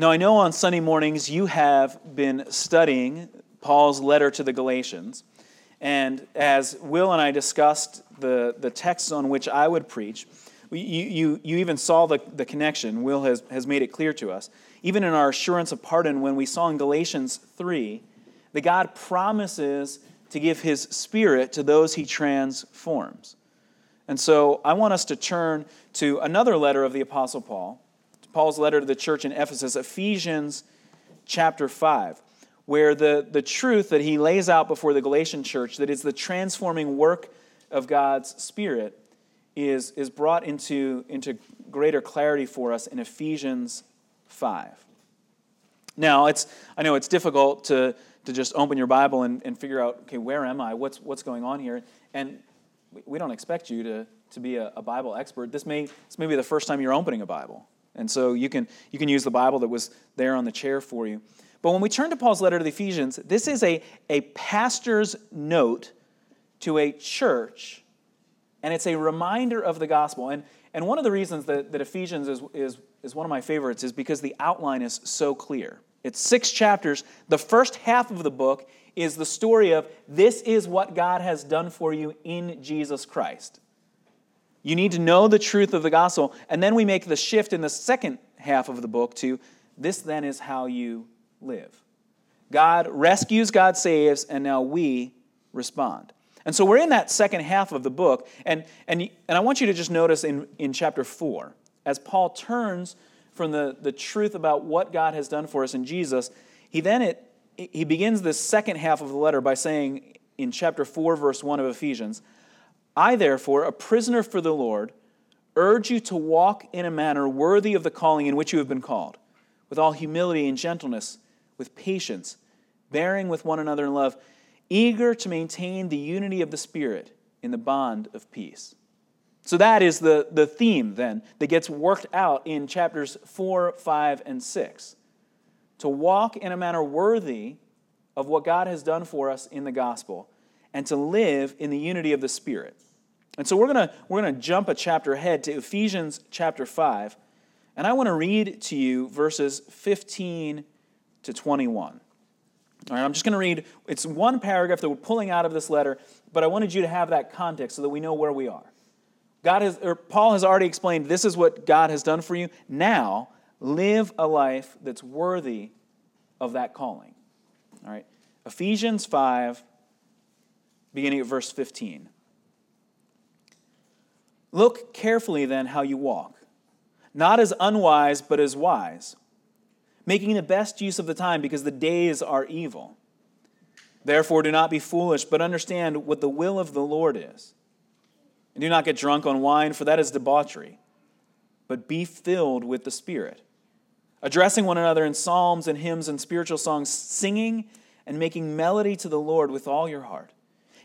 Now, I know on Sunday mornings you have been studying Paul's letter to the Galatians. And as Will and I discussed the, the texts on which I would preach, you, you, you even saw the, the connection. Will has, has made it clear to us. Even in our assurance of pardon, when we saw in Galatians 3 that God promises to give his spirit to those he transforms. And so I want us to turn to another letter of the Apostle Paul, Paul's letter to the church in Ephesus, Ephesians chapter 5, where the, the truth that he lays out before the Galatian church, that is the transforming work of God's Spirit, is, is brought into, into greater clarity for us in Ephesians 5. Now, it's, I know it's difficult to, to just open your Bible and, and figure out, okay, where am I? What's, what's going on here? And we don't expect you to, to be a, a Bible expert. This may, this may be the first time you're opening a Bible. And so you can, you can use the Bible that was there on the chair for you. But when we turn to Paul's letter to the Ephesians, this is a, a pastor's note to a church, and it's a reminder of the gospel. And, and one of the reasons that, that Ephesians is, is, is one of my favorites is because the outline is so clear. It's six chapters. The first half of the book is the story of this is what God has done for you in Jesus Christ. You need to know the truth of the gospel. And then we make the shift in the second half of the book to this then is how you live. God rescues, God saves, and now we respond. And so we're in that second half of the book. And, and, and I want you to just notice in, in chapter 4, as Paul turns from the, the truth about what God has done for us in Jesus, he then it, he begins this second half of the letter by saying in chapter 4, verse 1 of Ephesians, I, therefore, a prisoner for the Lord, urge you to walk in a manner worthy of the calling in which you have been called, with all humility and gentleness, with patience, bearing with one another in love, eager to maintain the unity of the Spirit in the bond of peace. So that is the, the theme then that gets worked out in chapters 4, 5, and 6. To walk in a manner worthy of what God has done for us in the gospel and to live in the unity of the Spirit. And so we're going to we're going to jump a chapter ahead to Ephesians chapter 5, and I want to read to you verses 15 to 21. All right, I'm just going to read, it's one paragraph that we're pulling out of this letter, but I wanted you to have that context so that we know where we are. God has, or Paul has already explained this is what God has done for you. Now, live a life that's worthy of that calling. All right, Ephesians 5, beginning at verse 15. Look carefully then how you walk, not as unwise, but as wise, making the best use of the time because the days are evil. Therefore, do not be foolish, but understand what the will of the Lord is. And do not get drunk on wine, for that is debauchery, but be filled with the Spirit, addressing one another in psalms and hymns and spiritual songs, singing and making melody to the Lord with all your heart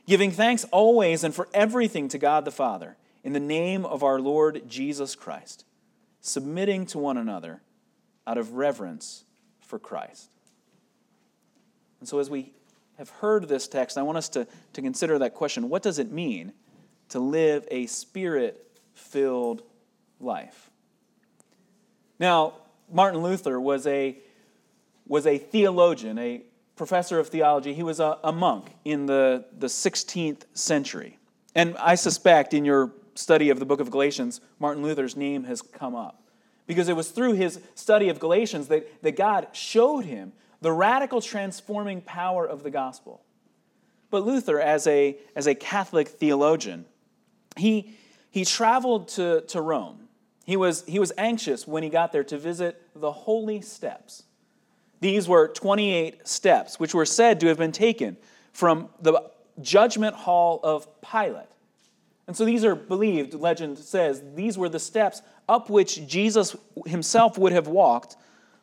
giving thanks always and for everything to God the Father, in the name of our Lord Jesus Christ, submitting to one another out of reverence for Christ. And so, as we have heard this text, I want us to, to consider that question what does it mean to live a spirit filled life? Now, Martin Luther was a, was a theologian, a professor of theology. He was a, a monk in the, the 16th century. And I suspect in your study of the book of Galatians, Martin Luther's name has come up. Because it was through his study of Galatians that, that God showed him the radical transforming power of the gospel. But Luther, as a, as a Catholic theologian, he, he traveled to, to Rome. He was, he was anxious when he got there to visit the holy steps. These were 28 steps, which were said to have been taken from the judgment hall of Pilate. And so these are believed, legend says, these were the steps up which Jesus himself would have walked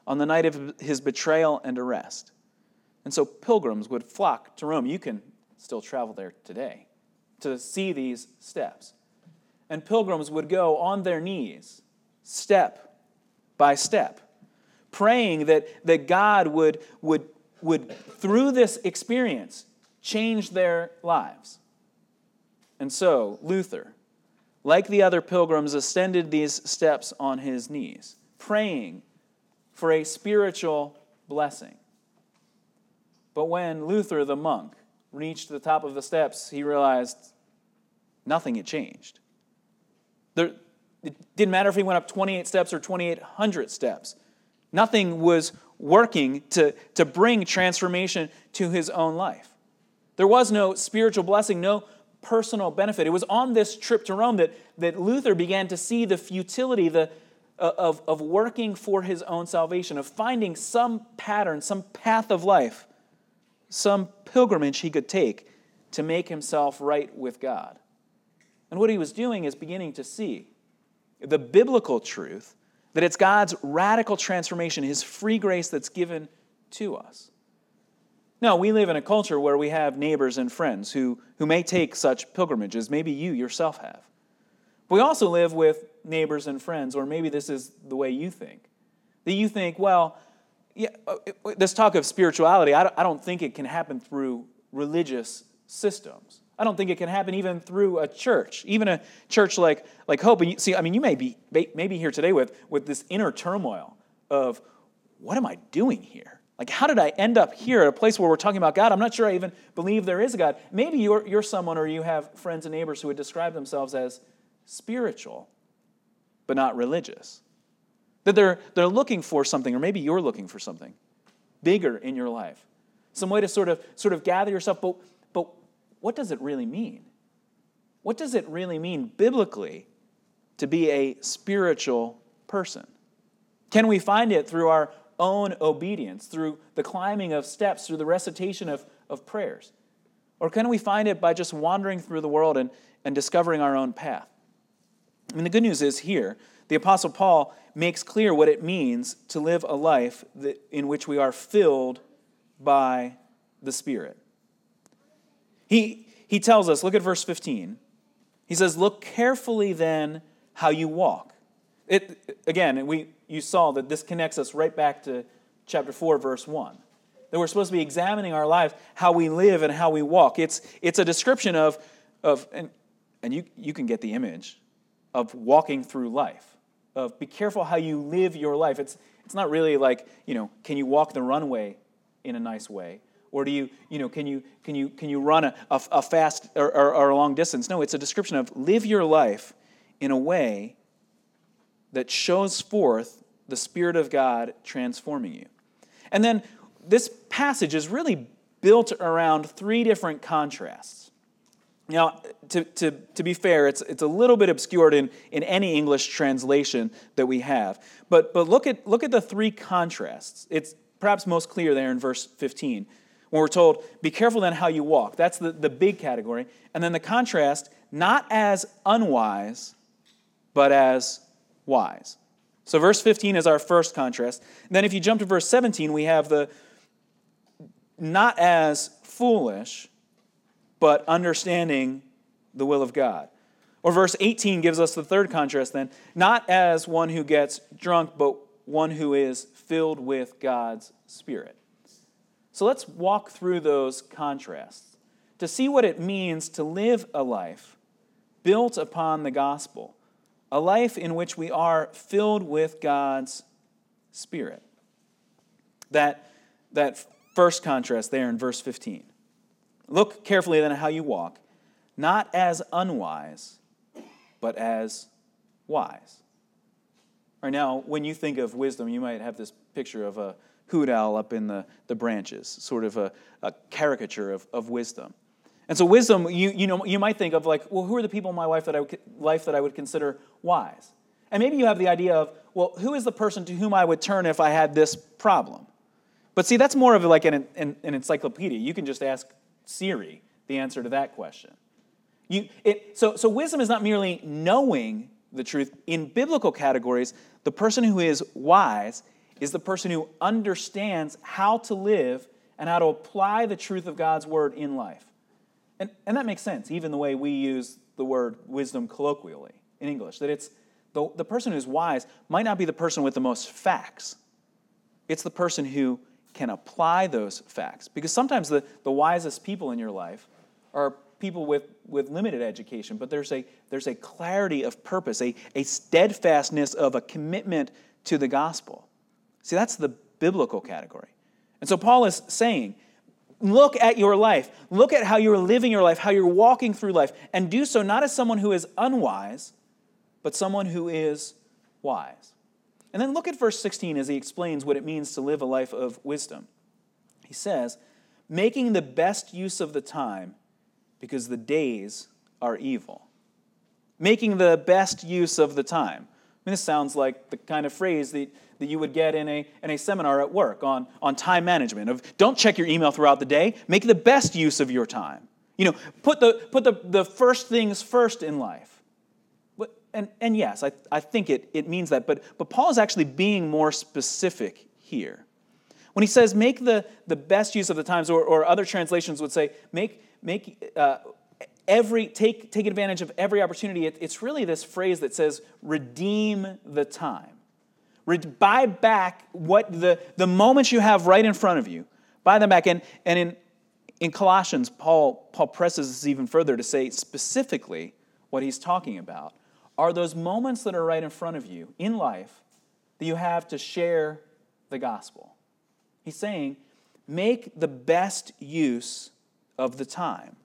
on the night of his betrayal and arrest. And so pilgrims would flock to Rome. You can still travel there today to see these steps. And pilgrims would go on their knees, step by step, praying that, that God would, would, would, through this experience, change their lives. And so, Luther, like the other pilgrims, ascended these steps on his knees, praying for a spiritual blessing. But when Luther, the monk, reached the top of the steps, he realized nothing had changed. There, it didn't matter if he went up 28 steps or 2,800 steps. Nothing was working to, to bring transformation to his own life. There was no spiritual blessing, no personal benefit. It was on this trip to Rome that, that Luther began to see the futility the, uh, of, of working for his own salvation, of finding some pattern, some path of life, some pilgrimage he could take to make himself right with God. And what he was doing is beginning to see the biblical truth that it's God's radical transformation, his free grace that's given to us. Now, we live in a culture where we have neighbors and friends who, who may take such pilgrimages. Maybe you yourself have. But we also live with neighbors and friends, or maybe this is the way you think. That you think, well, yeah, uh, this talk of spirituality, I don't think it can happen through religious systems. I don't think it can happen even through a church, even a church like, like Hope. And you, see, I mean, you may be maybe here today with, with this inner turmoil of, what am I doing here? Like, how did I end up here at a place where we're talking about God? I'm not sure I even believe there is a God. Maybe you're, you're someone or you have friends and neighbors who would describe themselves as spiritual, but not religious. That they're, they're looking for something, or maybe you're looking for something bigger in your life. Some way to sort of, sort of gather yourself. But, but what does it really mean? What does it really mean biblically to be a spiritual person? Can we find it through our own obedience, through the climbing of steps, through the recitation of, of prayers? Or can we find it by just wandering through the world and, and discovering our own path? I mean, the good news is here, the Apostle Paul makes clear what it means to live a life that, in which we are filled by the Spirit. He, he tells us, look at verse 15. He says, Look carefully then how you walk. It, again, we, you saw that this connects us right back to chapter 4, verse 1. That we're supposed to be examining our lives, how we live and how we walk. It's, it's a description of, of and, and you, you can get the image, of walking through life. Of be careful how you live your life. It's, it's not really like, you know, can you walk the runway in a nice way? Or do you, you know, can you, can you, can you run a, a, a fast or, or, or a long distance? No, it's a description of live your life in a way that shows forth the Spirit of God transforming you. And then this passage is really built around three different contrasts. Now, to, to, to be fair, it's, it's a little bit obscured in, in any English translation that we have. But, but look, at, look at the three contrasts. It's perhaps most clear there in verse 15, when we're told, Be careful then how you walk. That's the, the big category. And then the contrast, not as unwise, but as wise. So, verse 15 is our first contrast. And then, if you jump to verse 17, we have the not as foolish, but understanding the will of God. Or verse 18 gives us the third contrast then not as one who gets drunk, but one who is filled with God's Spirit. So let's walk through those contrasts to see what it means to live a life built upon the gospel a life in which we are filled with God's Spirit. That, that first contrast there in verse 15. Look carefully then at how you walk, not as unwise, but as wise. Right now, when you think of wisdom, you might have this picture of a hoot owl up in the, the branches, sort of a, a caricature of, of wisdom. And so wisdom, you, you, know, you might think of like, well, who are the people in my life that, I would, life that I would consider wise? And maybe you have the idea of, well, who is the person to whom I would turn if I had this problem? But see, that's more of like an, an, an encyclopedia. You can just ask Siri the answer to that question. You, it, so, so wisdom is not merely knowing the truth. In biblical categories, the person who is wise is the person who understands how to live and how to apply the truth of God's word in life. And, and that makes sense, even the way we use the word wisdom colloquially in English, that it's the, the person who's wise might not be the person with the most facts. It's the person who can apply those facts. Because sometimes the, the wisest people in your life are people with, with limited education, but there's a, there's a clarity of purpose, a, a steadfastness of a commitment to the gospel. See, that's the biblical category. And so Paul is saying, look at your life. Look at how you're living your life, how you're walking through life, and do so not as someone who is unwise, but someone who is wise. And then look at verse 16 as he explains what it means to live a life of wisdom. He says, making the best use of the time because the days are evil. Making the best use of the time. I mean, this sounds like the kind of phrase that, that you would get in a, in a seminar at work on, on time management of don't check your email throughout the day, make the best use of your time. You know, put the, put the, the first things first in life. But, and, and yes, I, I think it, it means that, but, but Paul is actually being more specific here. When he says make the, the best use of the times, or, or other translations would say make, make uh, every take, take advantage of every opportunity it, it's really this phrase that says redeem the time. Re- buy back what the, the moments you have right in front of you. Buy them back. And, and in, in colossians paul, paul presses this even further to say specifically what he's talking about. Are those moments that are right in front of you in life that you have to share the gospel? He's saying make the best use of the time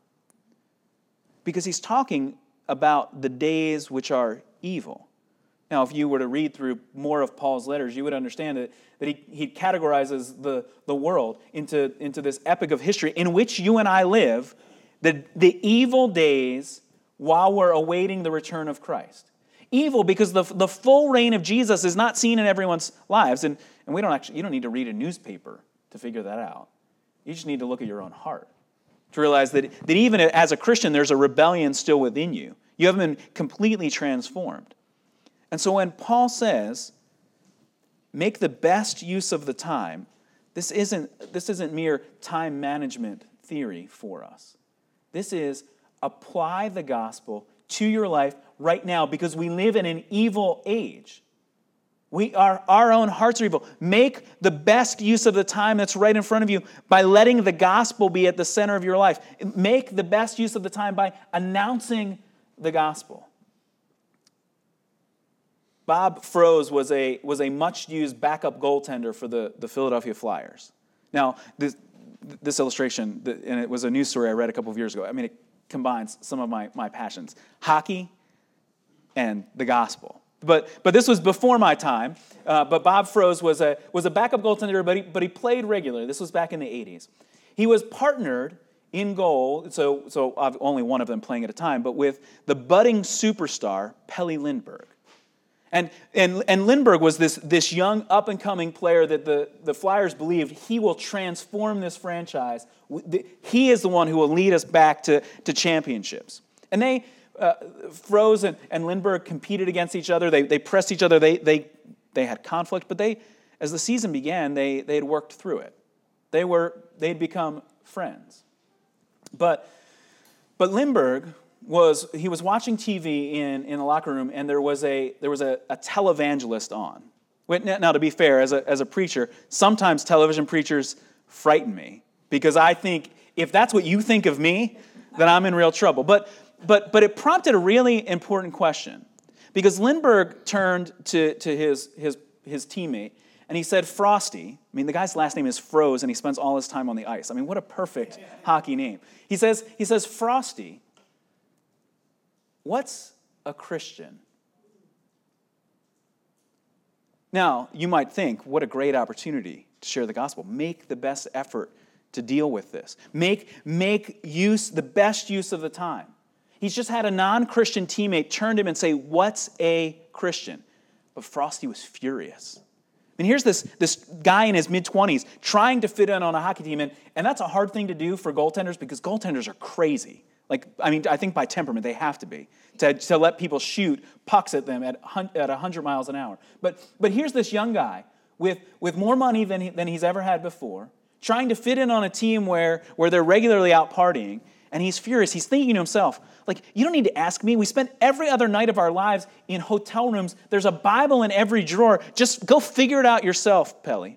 because he's talking about the days which are evil. Now, if you were to read through more of Paul's letters, you would understand that, that he, he categorizes the, the world into, into this epic of history in which you and I live, the, the evil days while we're awaiting the return of Christ. Evil because the, the full reign of Jesus is not seen in everyone's lives. And, and we don't actually, you don't need to read a newspaper to figure that out. You just need to look at your own heart to realize that, that even as a Christian, there's a rebellion still within you. You haven't been completely transformed. And so when Paul says, make the best use of the time, this isn't, this isn't mere time management theory for us. This is apply the gospel to your life right now because we live in an evil age. We are, our own hearts are evil. Make the best use of the time that's right in front of you by letting the gospel be at the center of your life. Make the best use of the time by announcing the gospel. Bob Froese was a, was a much used backup goaltender for the, the Philadelphia Flyers. Now, this, this illustration, and it was a news story I read a couple of years ago, I mean, it combines some of my, my passions hockey and the gospel. But, but this was before my time. Uh, but Bob Froese was a, was a backup goaltender, but he, but he played regularly. This was back in the 80s. He was partnered in goal, so, so only one of them playing at a time, but with the budding superstar, Pelle Lindbergh. And, and, and Lindbergh was this, this young, up and coming player that the, the Flyers believed he will transform this franchise. He is the one who will lead us back to, to championships. And they, uh, and, and Lindbergh competed against each other. They, they pressed each other. They, they, they had conflict, but they, as the season began, they, they had worked through it. They were, they had become friends. But, but Lindbergh was, he was watching TV in, in the locker room, and there was a, there was a, a televangelist on. Now, to be fair, as a, as a preacher, sometimes television preachers frighten me because I think if that's what you think of me, then I'm in real trouble. But, but, but it prompted a really important question because Lindbergh turned to, to his, his, his teammate and he said, Frosty. I mean, the guy's last name is Froze and he spends all his time on the ice. I mean, what a perfect hockey name. He says, he says Frosty, what's a Christian? Now, you might think, what a great opportunity to share the gospel. Make the best effort to deal with this. Make, make use, the best use of the time. He's just had a non Christian teammate turn to him and say, What's a Christian? But Frosty was furious. I mean, here's this, this guy in his mid 20s trying to fit in on a hockey team, and, and that's a hard thing to do for goaltenders because goaltenders are crazy. Like, I mean, I think by temperament they have to be, to, to let people shoot pucks at them at, at 100 miles an hour. But, but here's this young guy with, with more money than, he, than he's ever had before, trying to fit in on a team where, where they're regularly out partying, and he's furious. He's thinking to himself, like, you don't need to ask me. We spend every other night of our lives in hotel rooms. There's a Bible in every drawer. Just go figure it out yourself, Pelle.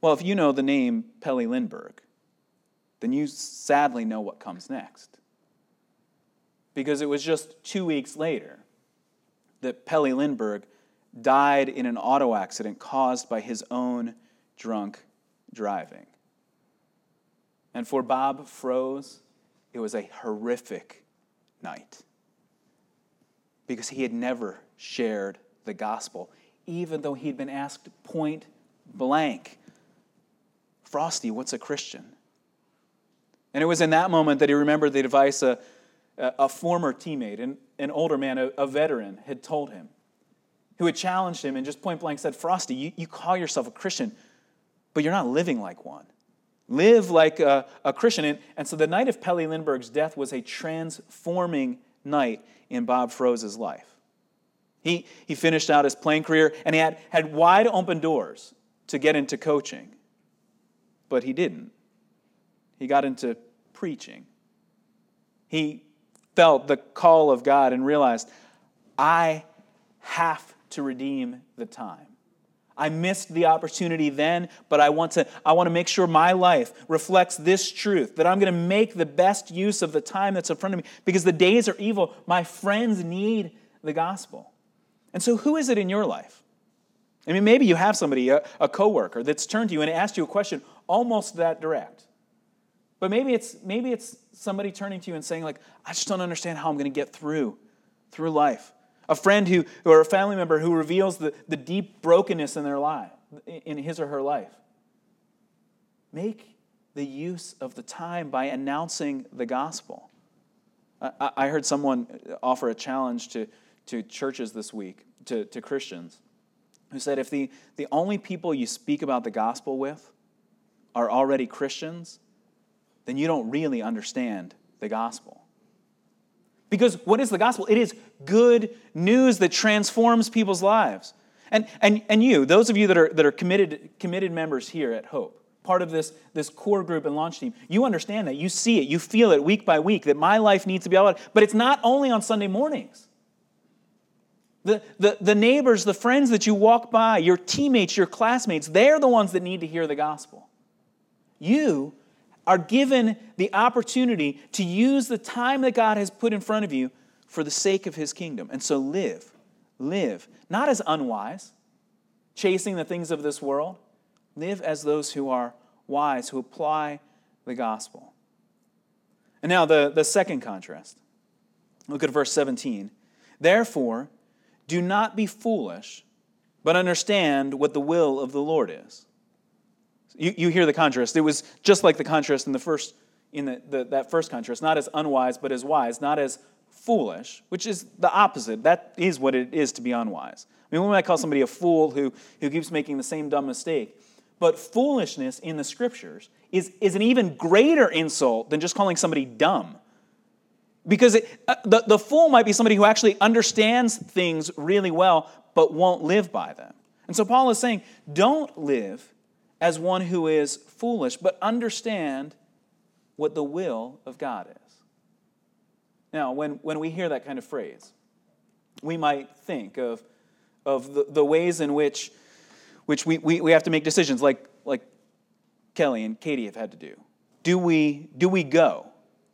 Well, if you know the name Pelle Lindbergh, then you sadly know what comes next. Because it was just two weeks later that Pelle Lindbergh died in an auto accident caused by his own drunk driving. And for Bob Froese, it was a horrific night because he had never shared the gospel, even though he'd been asked point blank, Frosty, what's a Christian? And it was in that moment that he remembered the advice a, a former teammate, an, an older man, a, a veteran, had told him, who had challenged him and just point blank said, Frosty, you, you call yourself a Christian, but you're not living like one. Live like a, a Christian. And, and so the night of Pelle Lindbergh's death was a transforming night in Bob Froese's life. He, he finished out his playing career and he had, had wide open doors to get into coaching, but he didn't. He got into preaching. He felt the call of God and realized, I have to redeem the time. I missed the opportunity then, but I want to, I want to make sure my life reflects this truth that I'm going to make the best use of the time that's in front of me because the days are evil. My friends need the gospel. And so, who is it in your life? I mean, maybe you have somebody, a, a coworker, that's turned to you and asked you a question almost that direct. But maybe it's maybe it's somebody turning to you and saying, like, I just don't understand how I'm going to get through through life. A friend who or a family member who reveals the, the deep brokenness in their life, in his or her life. Make the use of the time by announcing the gospel. I, I heard someone offer a challenge to to churches this week, to, to Christians, who said if the, the only people you speak about the gospel with are already Christians, then you don't really understand the gospel. Because what is the gospel? It is good news that transforms people's lives. And, and, and you, those of you that are, that are committed, committed members here at Hope, part of this, this core group and launch team, you understand that. You see it. You feel it week by week that my life needs to be all about. But it's not only on Sunday mornings. The, the, the neighbors, the friends that you walk by, your teammates, your classmates, they're the ones that need to hear the gospel. You are given the opportunity to use the time that God has put in front of you for the sake of his kingdom. And so live, live, not as unwise, chasing the things of this world. Live as those who are wise, who apply the gospel. And now the, the second contrast. Look at verse 17. Therefore, do not be foolish, but understand what the will of the Lord is. You, you hear the contrast. It was just like the contrast in the first in the, the, that first contrast, not as unwise, but as wise, not as foolish, which is the opposite. That is what it is to be unwise. I mean, we might call somebody a fool who, who keeps making the same dumb mistake. But foolishness in the scriptures is, is an even greater insult than just calling somebody dumb. Because it, uh, the, the fool might be somebody who actually understands things really well, but won't live by them. And so Paul is saying, don't live as one who is foolish, but understand what the will of God is. Now, when, when we hear that kind of phrase, we might think of, of the, the ways in which, which we, we, we have to make decisions, like, like Kelly and Katie have had to do. Do we, do we go?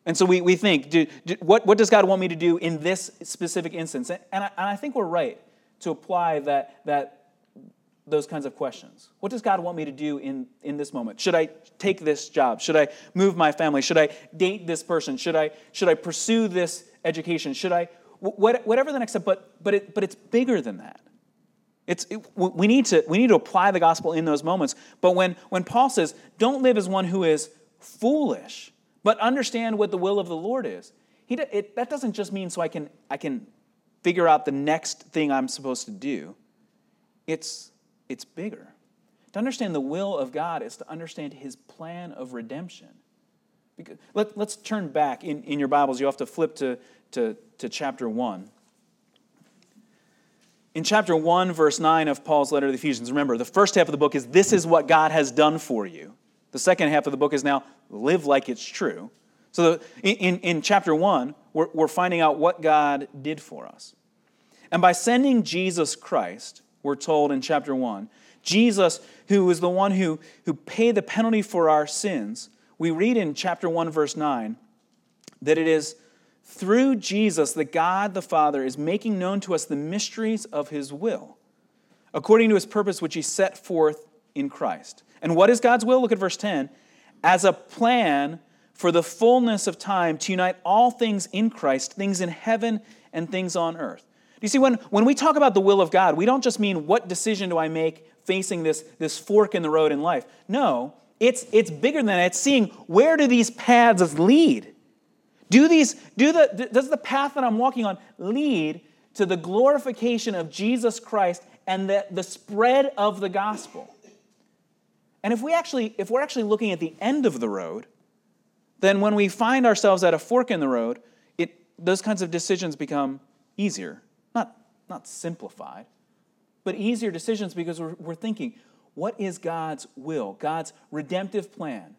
And so we, we think, do, do, what, what does God want me to do in this specific instance? And, and, I, and I think we're right to apply that, that, those kinds of questions. What does God want me to do in, in this moment? Should I take this job? Should I move my family? Should I date this person? Should I, should I pursue this education? Should I, what, whatever the next step, but, but, it, but it's bigger than that. It's, it, we, need to, we need to apply the gospel in those moments. But when, when Paul says, don't live as one who is foolish, but understand what the will of the Lord is. He, it, that doesn't just mean so I can, I can figure out the next thing I'm supposed to do. It's, it's bigger. To understand the will of God is to understand his plan of redemption. Because, let, us turn back in, in your Bibles. You have to flip to, to, to chapter 1. In chapter 1, verse 9 of Paul's letter to the Ephesians, remember, the first half of the book is This is what God has done for you. The second half of the book is now live like it's true. So in, in chapter 1, we're, we're finding out what God did for us. And by sending Jesus Christ, we're told in chapter 1, Jesus, who is the one who, who paid the penalty for our sins, we read in chapter 1, verse 9, that it is through Jesus that God the Father is making known to us the mysteries of his will, according to his purpose which he set forth in Christ. And what is God's will? Look at verse 10. As a plan for the fullness of time to unite all things in Christ, things in heaven and things on earth. You see, when, when we talk about the will of God, we don't just mean what decision do I make facing this, this fork in the road in life. No, it's, it's bigger than that. It's seeing where do these paths lead? Do these, do the, does the path that I'm walking on lead to the glorification of Jesus Christ and the, the spread of the gospel? And if we actually, if we're actually looking at the end of the road, then when we find ourselves at a fork in the road, it, those kinds of decisions become easier. Not, simplified, but easier decisions because we're, we're thinking, what is God's will, God's redemptive plan?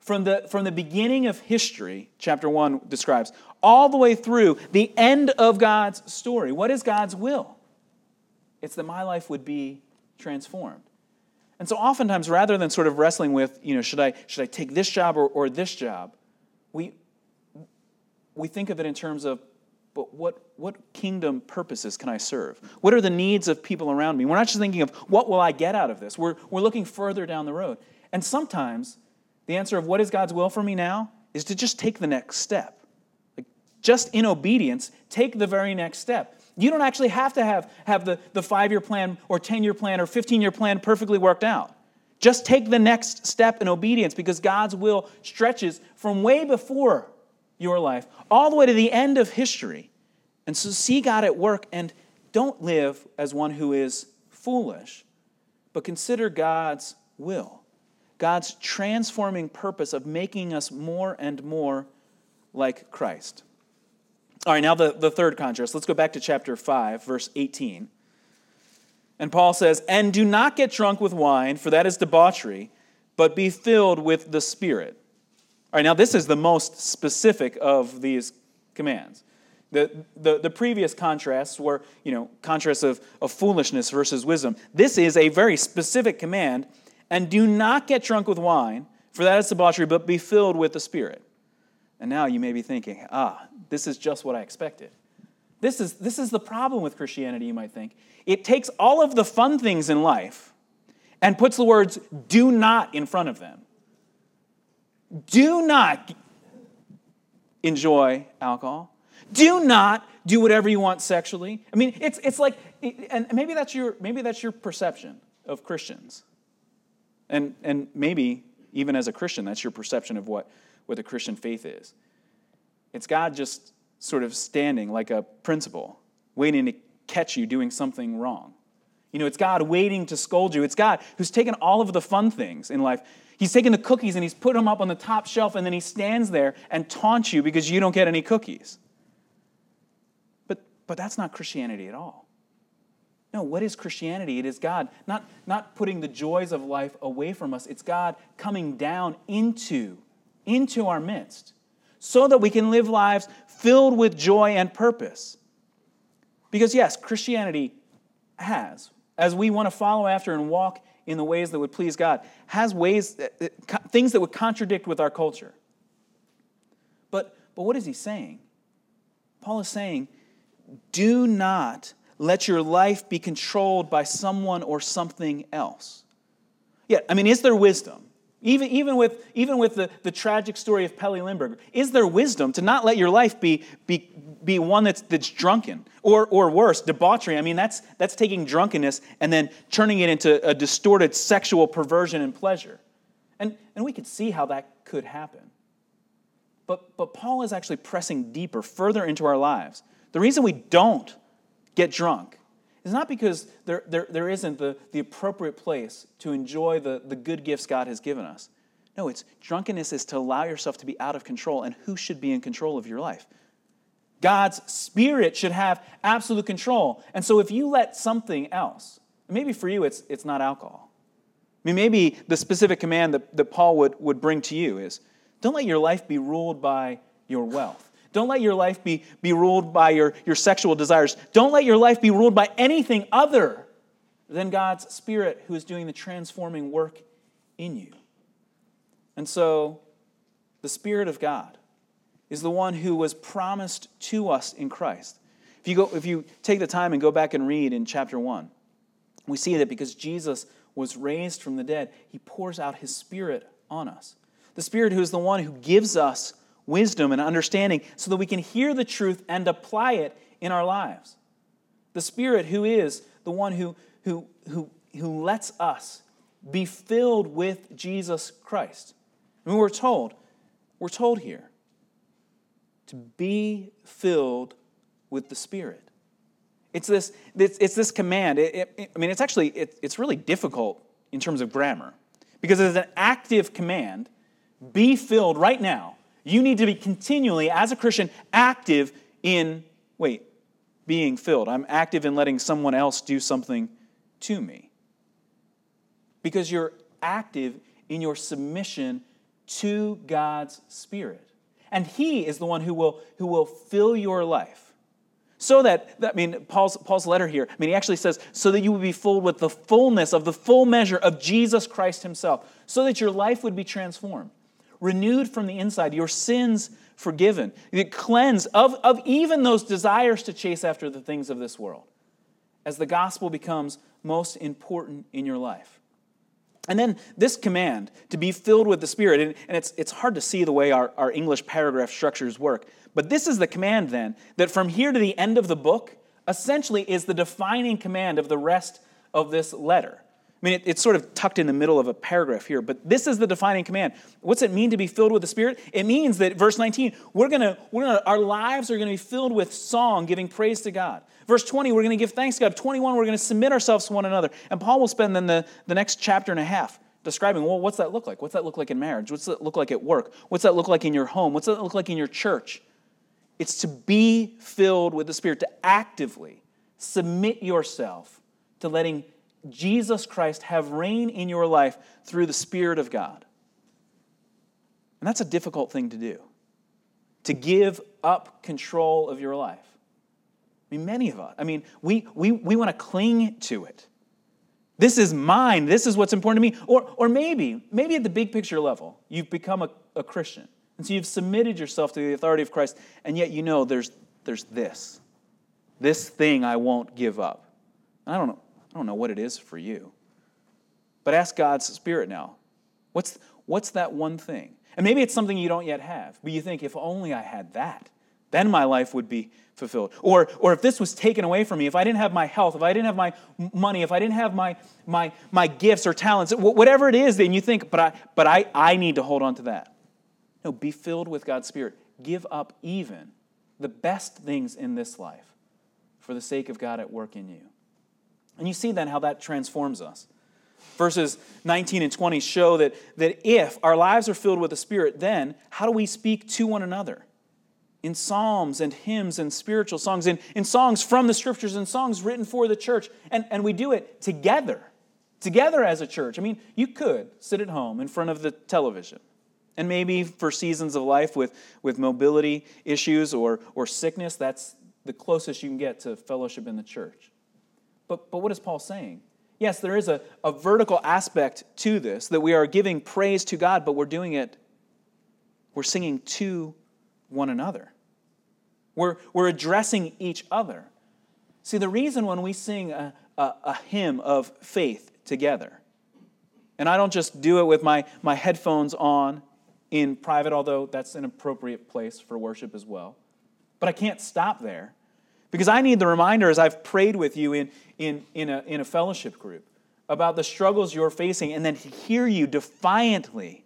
From the, from the beginning of history, chapter 1 describes, all the way through the end of God's story. What is God's will? It's that my life would be transformed. And so oftentimes, rather than sort of wrestling with, you know, should I, should I take this job or, or this job, we, we think of it in terms of, but what, what kingdom purposes can I serve? What are the needs of people around me? We're not just thinking of what will I get out of this. We're, we're looking further down the road. And sometimes the answer of what is God's will for me now is to just take the next step. Like just in obedience, take the very next step. You don't actually have to have, have the, the five year plan or 10 year plan or 15 year plan perfectly worked out. Just take the next step in obedience because God's will stretches from way before your life all the way to the end of history. And so see God at work and don't live as one who is foolish, but consider God's will, God's transforming purpose of making us more and more like Christ. All right, now the, the third contrast. Let's go back to chapter 5, verse 18. And Paul says, And do not get drunk with wine, for that is debauchery, but be filled with the Spirit. All right, now this is the most specific of these commands. The, the, the previous contrasts were, you know, contrasts of, of foolishness versus wisdom. This is a very specific command. And do not get drunk with wine, for that is debauchery, but be filled with the Spirit. And now you may be thinking, ah, this is just what I expected. This is, this is the problem with Christianity, you might think. It takes all of the fun things in life and puts the words do not in front of them. Do not enjoy alcohol. Do not do whatever you want sexually. I mean, it's, it's like, and maybe that's, your, maybe that's your perception of Christians. And, and maybe even as a Christian, that's your perception of what what the Christian faith is. It's God just sort of standing like a principal, waiting to catch you doing something wrong. You know, it's God waiting to scold you. It's God who's taken all of the fun things in life. He's taken the cookies and he's put them up on the top shelf, and then he stands there and taunts you because you don't get any cookies. But, but that's not Christianity at all. No, what is Christianity? It is God not, not putting the joys of life away from us, it's God coming down into into our midst so that we can live lives filled with joy and purpose. Because, yes, Christianity has, as we want to follow after and walk in the ways that would please God, has ways, uh, uh, things that would contradict with our culture. But, but what is he saying? Paul is saying, do not let your life be controlled by someone or something else. Yeah, I mean, is there wisdom? Even, even with, even with the, the tragic story of Pelle Lindbergh, is there wisdom to not let your life be, be, be one that's, that's drunken? Or, or worse, debauchery. I mean, that's, that's taking drunkenness and then turning it into a distorted sexual perversion and pleasure. And, and we could see how that could happen. But, but Paul is actually pressing deeper, further into our lives. The reason we don't get drunk is not because there, there, there isn't the, the appropriate place to enjoy the, the good gifts God has given us. No, it's drunkenness is to allow yourself to be out of control. And who should be in control of your life? God's Spirit should have absolute control. And so if you let something else, maybe for you it's, it's not alcohol. I mean, maybe the specific command that, that Paul would, would bring to you is don't let your life be ruled by your wealth. Don't let your life be, be ruled by your, your sexual desires. Don't let your life be ruled by anything other than God's Spirit who is doing the transforming work in you. And so, the Spirit of God is the one who was promised to us in Christ. If you, go, if you take the time and go back and read in chapter 1, We see that because Jesus was raised from the dead, he pours out his Spirit on us. The Spirit who is the one who gives us wisdom and understanding so that we can hear the truth and apply it in our lives. The Spirit who is the one who, who, who, who lets us be filled with Jesus Christ. We're told, we're told here to be filled with the Spirit. It's this, it's, it's this command. It, it, I mean, it's actually, it, it's really difficult in terms of grammar because it's an active command. Be filled right now. You need to be continually, as a Christian, active in, wait, being filled. I'm active in letting someone else do something to me. Because you're active in your submission to God's Spirit. And He is the one who will, who will fill your life. So that, I mean, Paul's, Paul's letter here, I mean, he actually says, so that you would be filled with the fullness of the full measure of Jesus Christ Himself, so that your life would be transformed, renewed from the inside, your sins forgiven, cleansed of, of even those desires to chase after the things of this world, as the gospel becomes most important in your life. And then this command to be filled with the Spirit, and, and it's, it's hard to see the way our, our English paragraph structures work, but this is the command then, that from here to the end of the book, essentially is the defining command of the rest of this letter. I mean, it, it's sort of tucked in the middle of a paragraph here, but this is the defining command. What's it mean to be filled with the Spirit? It means that, verse 19, we're gonna, we're gonna, our lives are going to be filled with song, giving praise to God. Verse 20, we're going to give thanks to God. 21, we're going to submit ourselves to one another. And Paul will spend then the, the next chapter and a half describing, well, what's that look like? What's that look like in marriage? What's that look like at work? What's that look like in your home? What's that look like in your church? It's to be filled with the Spirit, to actively submit yourself to letting Jesus Christ have reign in your life through the Spirit of God. And that's a difficult thing to do, to give up control of your life. I mean, many of us, I mean, we, we, we want to cling to it. This is mine. This is what's important to me. Or, or maybe, maybe at the big picture level, you've become a, a Christian. And so you've submitted yourself to the authority of Christ, and yet you know there's, there's this. This thing I won't give up. I don't know. I don't know what it is for you. But ask God's Spirit now. What's, what's that one thing? And maybe it's something you don't yet have, but you think, if only I had that, then my life would be fulfilled. Or, or if this was taken away from me, if I didn't have my health, if I didn't have my money, if I didn't have my, my, my gifts or talents, whatever it is, then you think, but, I, but I, I need to hold on to that. No, be filled with God's Spirit. Give up even the best things in this life for the sake of God at work in you. And you see then how that transforms us. Verses 19 and 20 show that, that if our lives are filled with the Spirit, then how do we speak to one another? In psalms and hymns and spiritual songs, in, in songs from the scriptures and songs written for the church. And, and we do it together, together as a church. I mean, you could sit at home in front of the television and maybe for seasons of life with, with mobility issues or, or sickness, that's the closest you can get to fellowship in the church. But, but what is Paul saying? Yes, there is a, a vertical aspect to this, that we are giving praise to God, but we're doing it, we're singing to one another. We're, we're addressing each other. See, the reason when we sing a, a, a hymn of faith together, and I don't just do it with my, my headphones on in private, although that's an appropriate place for worship as well. But I can't stop there because I need the reminder as I've prayed with you in, in, in, a, in a fellowship group about the struggles you're facing and then to hear you defiantly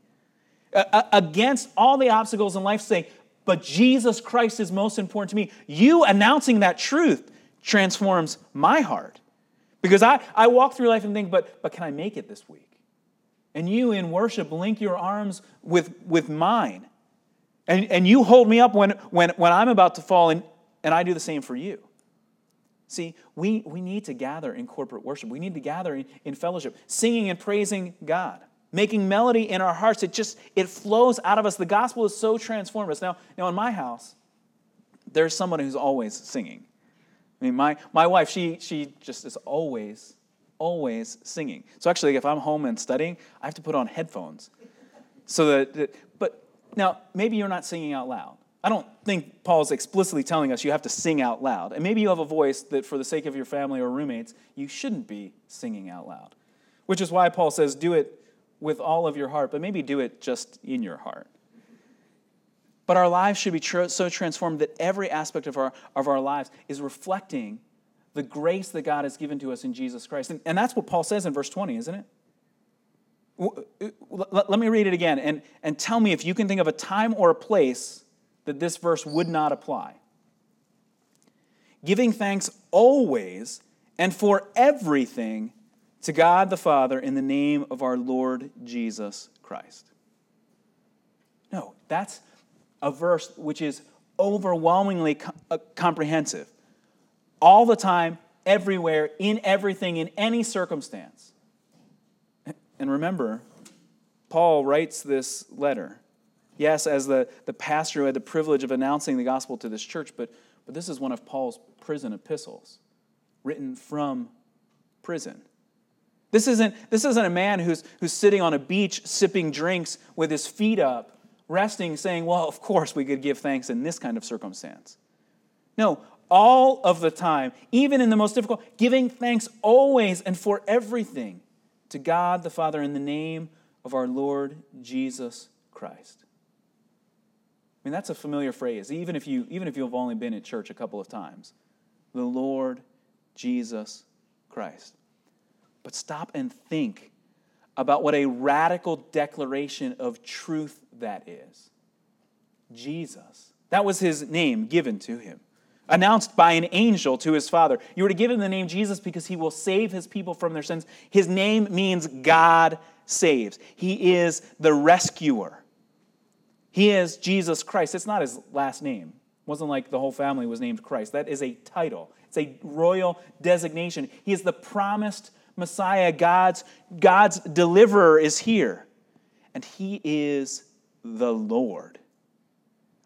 against all the obstacles in life say, but Jesus Christ is most important to me. You announcing that truth transforms my heart. Because I, I walk through life and think, but, but can I make it this week? And you in worship link your arms with, with mine. And, and you hold me up when, when, when I'm about to fall, and, and I do the same for you. See, we, we need to gather in corporate worship. We need to gather in, in fellowship, singing and praising God, making melody in our hearts. It just it flows out of us. The gospel is so transformative. Now, now in my house, there's someone who's always singing. I mean, my, my wife, she, she just is always always singing. So actually, if I'm home and studying, I have to put on headphones. So that, but now maybe you're not singing out loud. I don't think Paul's explicitly telling us you have to sing out loud. And maybe you have a voice that, for the sake of your family or roommates, you shouldn't be singing out loud. Which is why Paul says, do it with all of your heart, but maybe do it just in your heart. But our lives should be so transformed that every aspect of our, of our lives is reflecting the grace that God has given to us in Jesus Christ. And, and that's what Paul says in verse 20, isn't it? Uh, let me read it again and, and tell me if you can think of a time or a place that this verse would not apply. Giving thanks always and for everything to God the Father in the name of our Lord Jesus Christ. No, that's a verse which is overwhelmingly uh, comprehensive. All the time, everywhere, in everything, in any circumstance. And remember, Paul writes this letter. Yes, as the, the pastor who had the privilege of announcing the gospel to this church, but, but this is one of Paul's prison epistles, written from prison. This isn't, this isn't a man who's, who's sitting on a beach sipping drinks with his feet up, resting, saying, Well, of course we could give thanks in this kind of circumstance. No, all of the time, even in the most difficult, giving thanks always and for everything to God the Father in the name of our Lord Jesus Christ. I mean, that's a familiar phrase, even if, you, even if you've only been at church a couple of times. The Lord Jesus Christ. But stop and think about what a radical declaration of truth that is. Jesus. That was his name given to him announced by an angel to his father. You were to give him the name Jesus because he will save his people from their sins. His name means God saves, he is the rescuer. He is Jesus Christ. It's not his last name. It wasn't like the whole family was named Christ. That is a title. It's a royal designation. He is the promised Messiah. God's, God's deliverer is here. And he is the Lord.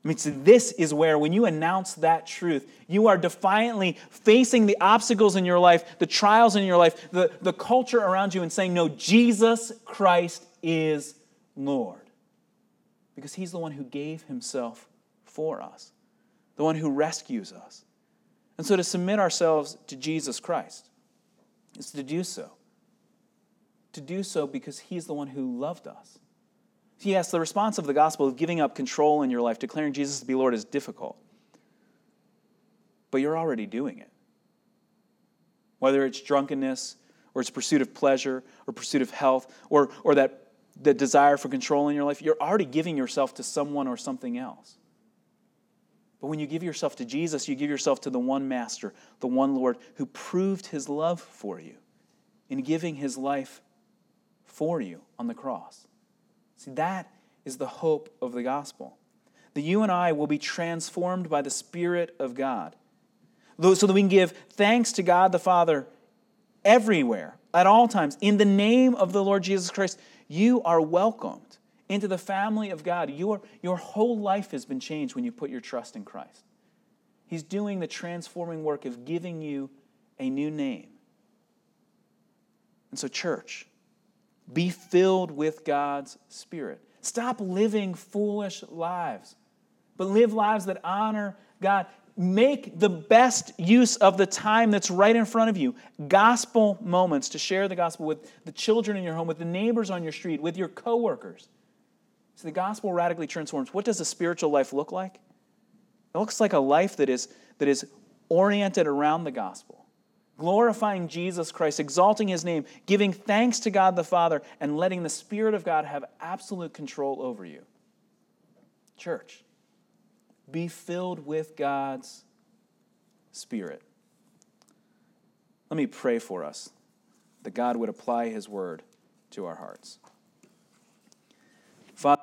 I mean, so this is where, when you announce that truth, you are defiantly facing the obstacles in your life, the trials in your life, the, the culture around you, and saying, No, Jesus Christ is Lord. Because he's the one who gave himself for us, the one who rescues us. And so to submit ourselves to Jesus Christ is to do so. To do so because he's the one who loved us. Yes, the response of the gospel of giving up control in your life, declaring Jesus to be Lord, is difficult. But you're already doing it. Whether it's drunkenness, or it's pursuit of pleasure, or pursuit of health, or, or that the desire for control in your life, you're already giving yourself to someone or something else. But when you give yourself to Jesus, you give yourself to the one Master, the one Lord, who proved his love for you in giving his life for you on the cross. See, that is the hope of the gospel. That you and I will be transformed by the Spirit of God. So that we can give thanks to God the Father everywhere, at all times. In the name of the Lord Jesus Christ, you are welcomed into the family of God. Your, your whole life has been changed when you put your trust in Christ. He's doing the transforming work of giving you a new name. And so, church, be filled with God's Spirit. Stop living foolish lives, but live lives that honor God. Make the best use of the time that's right in front of you. Gospel moments to share the gospel with the children in your home, with the neighbors on your street, with your coworkers. So the gospel radically transforms. What does a spiritual life look like? It looks like a life that is, that is oriented around the gospel glorifying Jesus Christ, exalting his name, giving thanks to God the Father, and letting the Spirit of God have absolute control over you. Church, be filled with God's Spirit. Let me pray for us that God would apply his word to our hearts. Father,